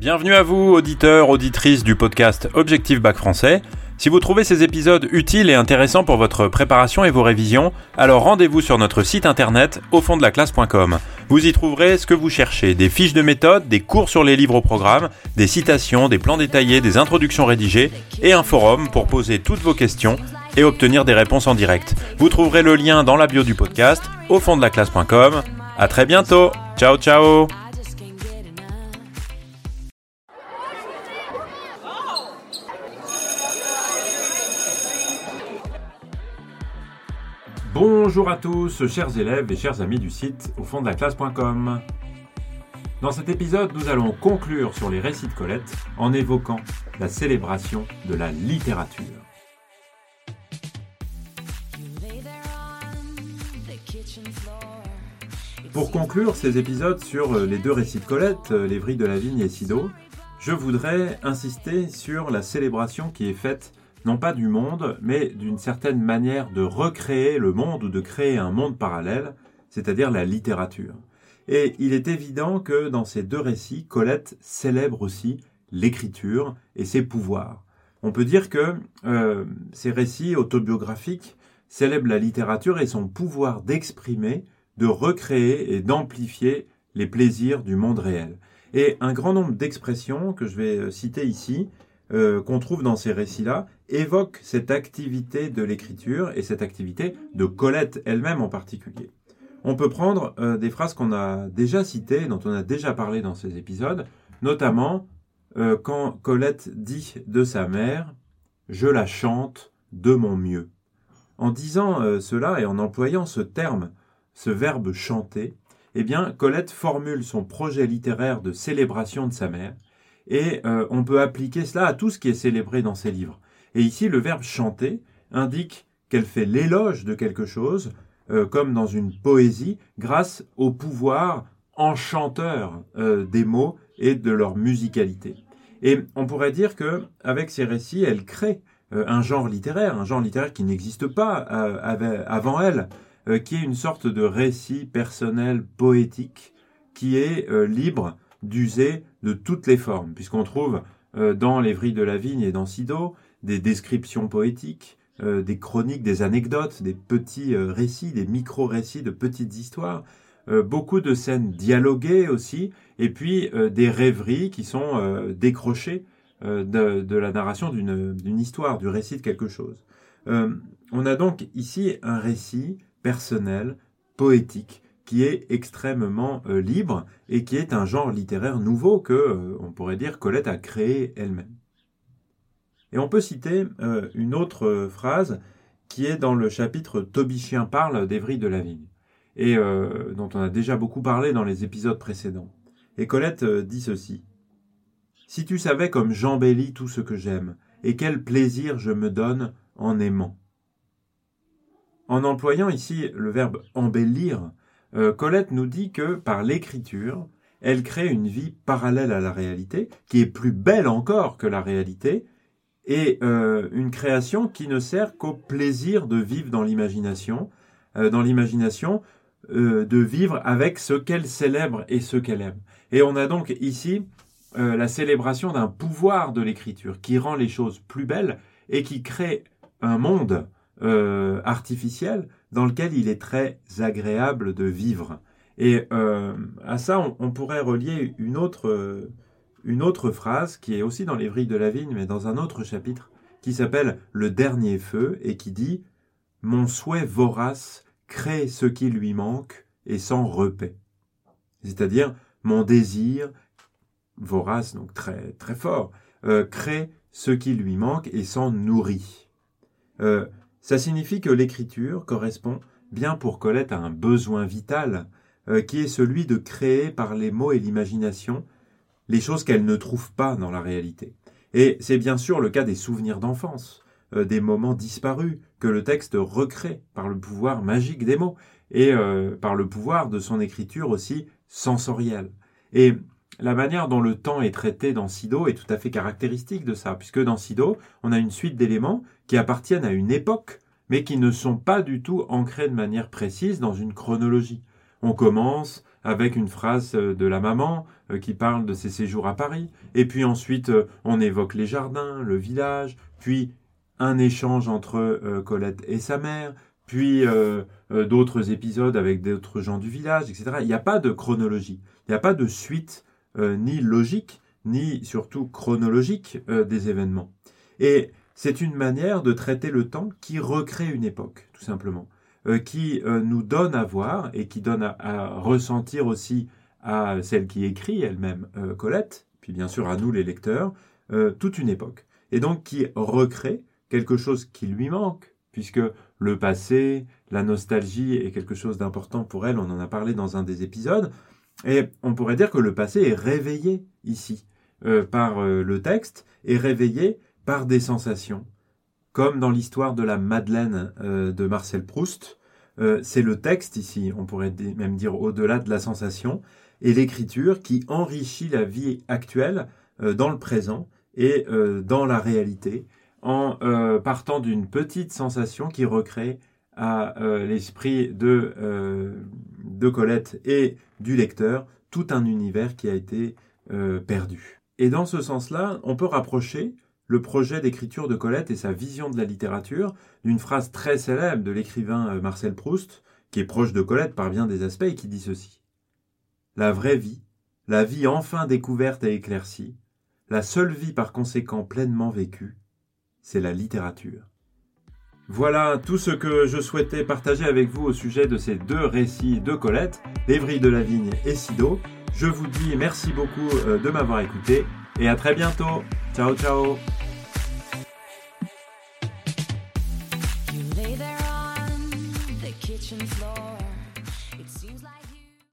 Bienvenue à vous, auditeurs, auditrices du podcast Objectif Bac Français. Si vous trouvez ces épisodes utiles et intéressants pour votre préparation et vos révisions, alors rendez-vous sur notre site internet au fond de la classe.com. Vous y trouverez ce que vous cherchez, des fiches de méthode, des cours sur les livres au programme, des citations, des plans détaillés, des introductions rédigées et un forum pour poser toutes vos questions et obtenir des réponses en direct. Vous trouverez le lien dans la bio du podcast au fond de la classe.com. À très bientôt. Ciao ciao. Bonjour à tous, chers élèves et chers amis du site au fond de la classe.com. Dans cet épisode, nous allons conclure sur les récits de Colette en évoquant la célébration de la littérature. Pour conclure ces épisodes sur les deux récits de Colette, Les Vrilles de la Vigne et Sido, je voudrais insister sur la célébration qui est faite non pas du monde, mais d'une certaine manière de recréer le monde ou de créer un monde parallèle, c'est-à-dire la littérature. Et il est évident que dans ces deux récits, Colette célèbre aussi l'écriture et ses pouvoirs. On peut dire que euh, ces récits autobiographiques célèbrent la littérature et son pouvoir d'exprimer, de recréer et d'amplifier les plaisirs du monde réel. Et un grand nombre d'expressions que je vais euh, citer ici euh, qu'on trouve dans ces récits-là évoque cette activité de l'écriture et cette activité de Colette elle-même en particulier. On peut prendre euh, des phrases qu'on a déjà citées, dont on a déjà parlé dans ces épisodes, notamment euh, quand Colette dit de sa mère Je la chante de mon mieux. En disant cela et en employant ce terme, ce verbe chanter, eh bien, Colette formule son projet littéraire de célébration de sa mère, et euh, on peut appliquer cela à tout ce qui est célébré dans ces livres. Et ici, le verbe chanter indique qu'elle fait l'éloge de quelque chose, euh, comme dans une poésie, grâce au pouvoir enchanteur euh, des mots et de leur musicalité. Et on pourrait dire que avec ces récits, elle crée un genre littéraire, un genre littéraire qui n'existe pas avant elle, qui est une sorte de récit personnel poétique qui est libre d'user de toutes les formes, puisqu'on trouve euh, dans les vrilles de la vigne et dans Sido des descriptions poétiques, euh, des chroniques, des anecdotes, des petits euh, récits, des micro-récits de petites histoires, beaucoup de scènes dialoguées aussi, et puis des rêveries qui sont décrochées de, la narration d'une histoire, du récit de quelque chose. on a donc ici un récit personnel, poétique, qui est extrêmement euh, libre et qui est un genre littéraire nouveau que, euh, on pourrait dire, Colette a créé elle-même. Et on peut citer euh, une autre phrase qui est dans le chapitre Tobichien parle d'Evry de la Vigne, et dont on a déjà beaucoup parlé dans les épisodes précédents. Et Colette dit ceci. Si tu savais comme j'embellis tout ce que j'aime, et quel plaisir je me donne en aimant. En employant ici le verbe embellir, euh, Colette nous dit que par l'écriture, elle crée une vie parallèle à la réalité, qui est plus belle encore que la réalité, et euh, une création qui ne sert qu'au plaisir de vivre dans l'imagination, euh, dans l'imagination de vivre avec ce qu'elle célèbre et ce qu'elle aime. Et on a donc ici la célébration d'un pouvoir de l'écriture qui rend les choses plus belles et qui crée un monde artificiel dans lequel il est très agréable de vivre. Et euh, à ça, on, pourrait relier une autre, une autre phrase qui est aussi dans les de la vigne, mais dans un autre chapitre, qui s'appelle Le dernier feu, et qui dit Mon souhait vorace crée ce qui lui manque et s'en repaît. C'est-à-dire, mon désir vorace, donc très, très fort, euh, crée ce qui lui manque et s'en nourrit. Euh, ça signifie que l'écriture correspond bien pour Colette à un besoin vital, euh, qui est celui de créer par les mots et l'imagination les choses qu'elle ne trouve pas dans la réalité. Et c'est bien sûr le cas des souvenirs d'enfance, euh, des moments disparus, que le texte recrée par le pouvoir magique des mots, et euh, par le pouvoir de son écriture aussi sensorielle. Et la manière dont le temps est traité dans Sido est tout à fait caractéristique de ça, puisque dans Sido, on a une suite d'éléments qui appartiennent à une époque, mais qui ne sont pas du tout ancrés de manière précise dans une chronologie. On commence avec une phrase de la maman qui parle de ses séjours à Paris. Et puis ensuite, on évoque les jardins, le village, puis un échange entre Colette et sa mère, puis d'autres épisodes avec d'autres gens du village, etc. Il n'y a pas de chronologie, il n'y a pas de suite ni logique, ni surtout chronologique des événements. Et c'est une manière de traiter le temps qui recrée une époque, tout simplement, euh, qui euh, nous donne à voir et qui donne à, ressentir aussi à celle qui écrit elle-même, euh, Colette, puis bien sûr à nous les lecteurs, toute une époque. Et donc qui recrée quelque chose qui lui manque, puisque le passé, la nostalgie est quelque chose d'important pour elle, on en a parlé dans un des épisodes, et on pourrait dire que le passé est réveillé ici par le texte, est réveillé par des sensations, comme dans l'histoire de la Madeleine euh, de Marcel Proust. Euh, c'est le texte ici, on pourrait même dire au-delà de la sensation, et l'écriture qui enrichit la vie actuelle euh, dans le présent et dans la réalité, en partant d'une petite sensation qui recrée à l'esprit de, de Colette et du lecteur tout un univers qui a été perdu. Et dans ce sens-là, on peut rapprocher le projet d'écriture de Colette et sa vision de la littérature d'une phrase très célèbre de l'écrivain euh, Marcel Proust, qui est proche de Colette par bien des aspects et qui dit ceci. La vraie vie, la vie enfin découverte et éclaircie, la seule vie par conséquent pleinement vécue, c'est la littérature. Voilà tout ce que je souhaitais partager avec vous au sujet de ces deux récits de Colette, Lévry de la Vigne et Sido. Je vous dis merci beaucoup euh, de m'avoir écouté et à très bientôt. Ciao ciao